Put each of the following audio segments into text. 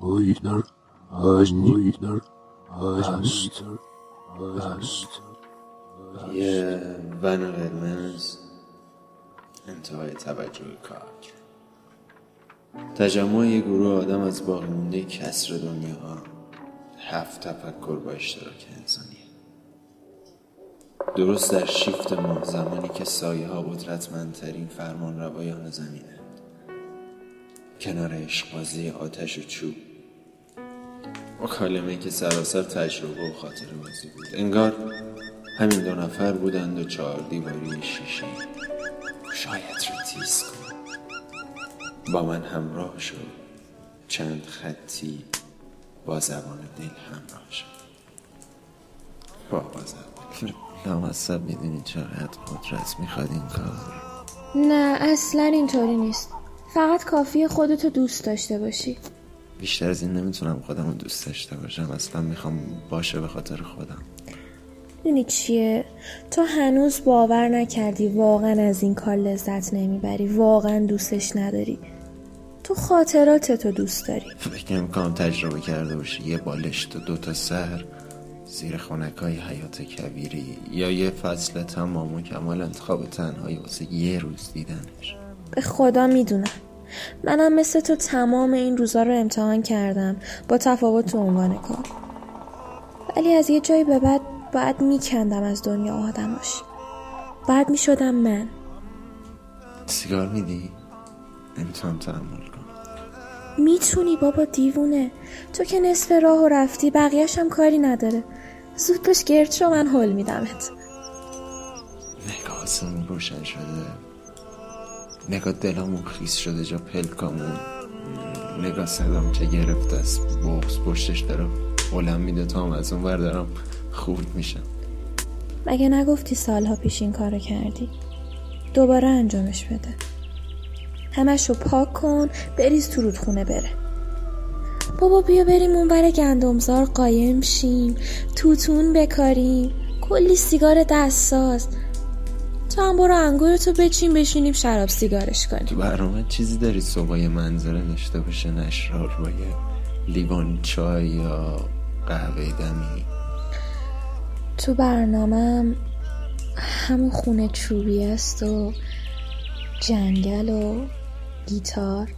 Oidner, Oidner, Oidner, یه ون قرمز انتهای توجه کار تجمع یه گروه آدم از باقی مونده کسر دنیا هفت تفکر با اشتراک انسانیه درست در شیفت ما زمانی که سایه ها قدرتمندترین فرمان روایان زمینه کنار عشقبازی آتش و چوب مکالمه که سراسر تجربه و خاطر بازی بود. انگار همین دو نفر بودند و چهار دیواری شیشه شاید رو تیز کن با من همراه شد چند خطی با زبان دل همراه شد با زبان لامصب می‌دونی چقدر قدرت می‌خواد این کار نه اصلا اینطوری نیست. فقط کافی خودتو دوست داشته باشی. بیشتر از این نمی‌تونم خودم رو دوست داشته باشم. اصلا می‌خوام باشه به خاطر خودم. دونی چیه؟ تو هنوز باور نکردی واقعا از این کار لذت نمی‌بری. واقعا دوستش نداری. تو خاطرات تو دوست داری. فکر نمی‌کنم تجربه کرده باشی. یه بالشت و دوتا سر زیر خونک های حیات کبیری. یا یه فصل تمام و کمال انتخاب تنهایی واسه یه روز دیدنش. به خدا می‌دونم. منم مثل تو تمام این روزا رو امتحان کردم. با تفاوت تو عنوان کار. ولی از یه جایی به بعد باید میکندم از دنیا آدماش بعد می‌شدم من. سیگار میدی؟ نمی‌تونم تحمل کنم می‌تونی بابا دیوونه. تو که نصف راه و رفتی بقیهش هم کاری نداره. زود باش گرد شو من حل میدمت. نگاه آسمون روشن شده. نگاه دلمون خیس شده جا پلکامون. نگاه صدام که گرفته است بغز پشتش دارم بلند میده تا هم از اون دارم خورد میشم. مگه نگفتی سالها پیش این کارو کردی؟ دوباره انجامش بده. همش رو پاک کن بریز تو رودخونه بره. بابا بیا بریم اون بر گندمزار قایم شیم توتون بکاریم. کلی سیگار دستساز. تو هم برو انگورتو بچین بشینیم شراب سیگارش کنیم. تو برنامه چیزی داری؟ صبح منظره داشته باشه نشرار با یه لیوان چای یا قهوه دمی. تو برنامه همون خونه چوبی است و جنگل و گیتار.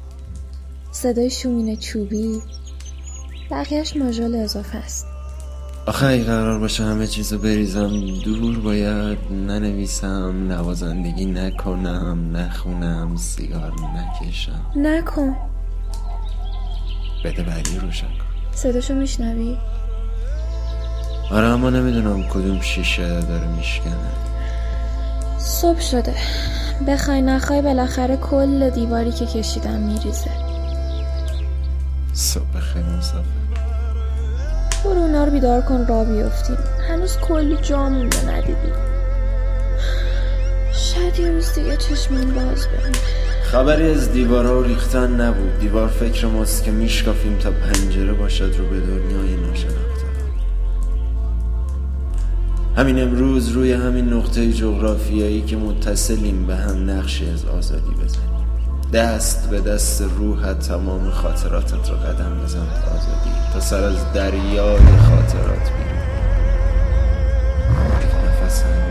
صدای شومین چوبی بقیهش ماژول اضافه است. آخه ای قرار باشه همه چیزو بریزم دور باید ننویسم نوازندگی نکنم نخونم سیگار نکشم. نکن. بده بعدی روشن کن. صداشو میشنوی؟ آره اما نمی‌دونم کدوم شیشه داره میشکنه. صبح شده. بخوای نخوای بالاخره کل دیواری که کشیدم میریزه. صبح خیلی مسافر برو اونا رو بیدار کن را بیفتیم هنوز کلی جا مونده ندیدیم شاید یه روز دیگه چشمون باز بمونه. خبری از دیوارها ریختن نبود. دیوار فکر ماست که میشکافیم تا پنجره باشد رو به دنیای ناشناخته. همین امروز روی همین نقطه جغرافیایی که متصلیم به هم نقشی از آزادی بزنیم. دست به دست روحت تمام خاطراتت رو قدم بزن آزادی. تا سر از دریای خاطرات بیرون. یک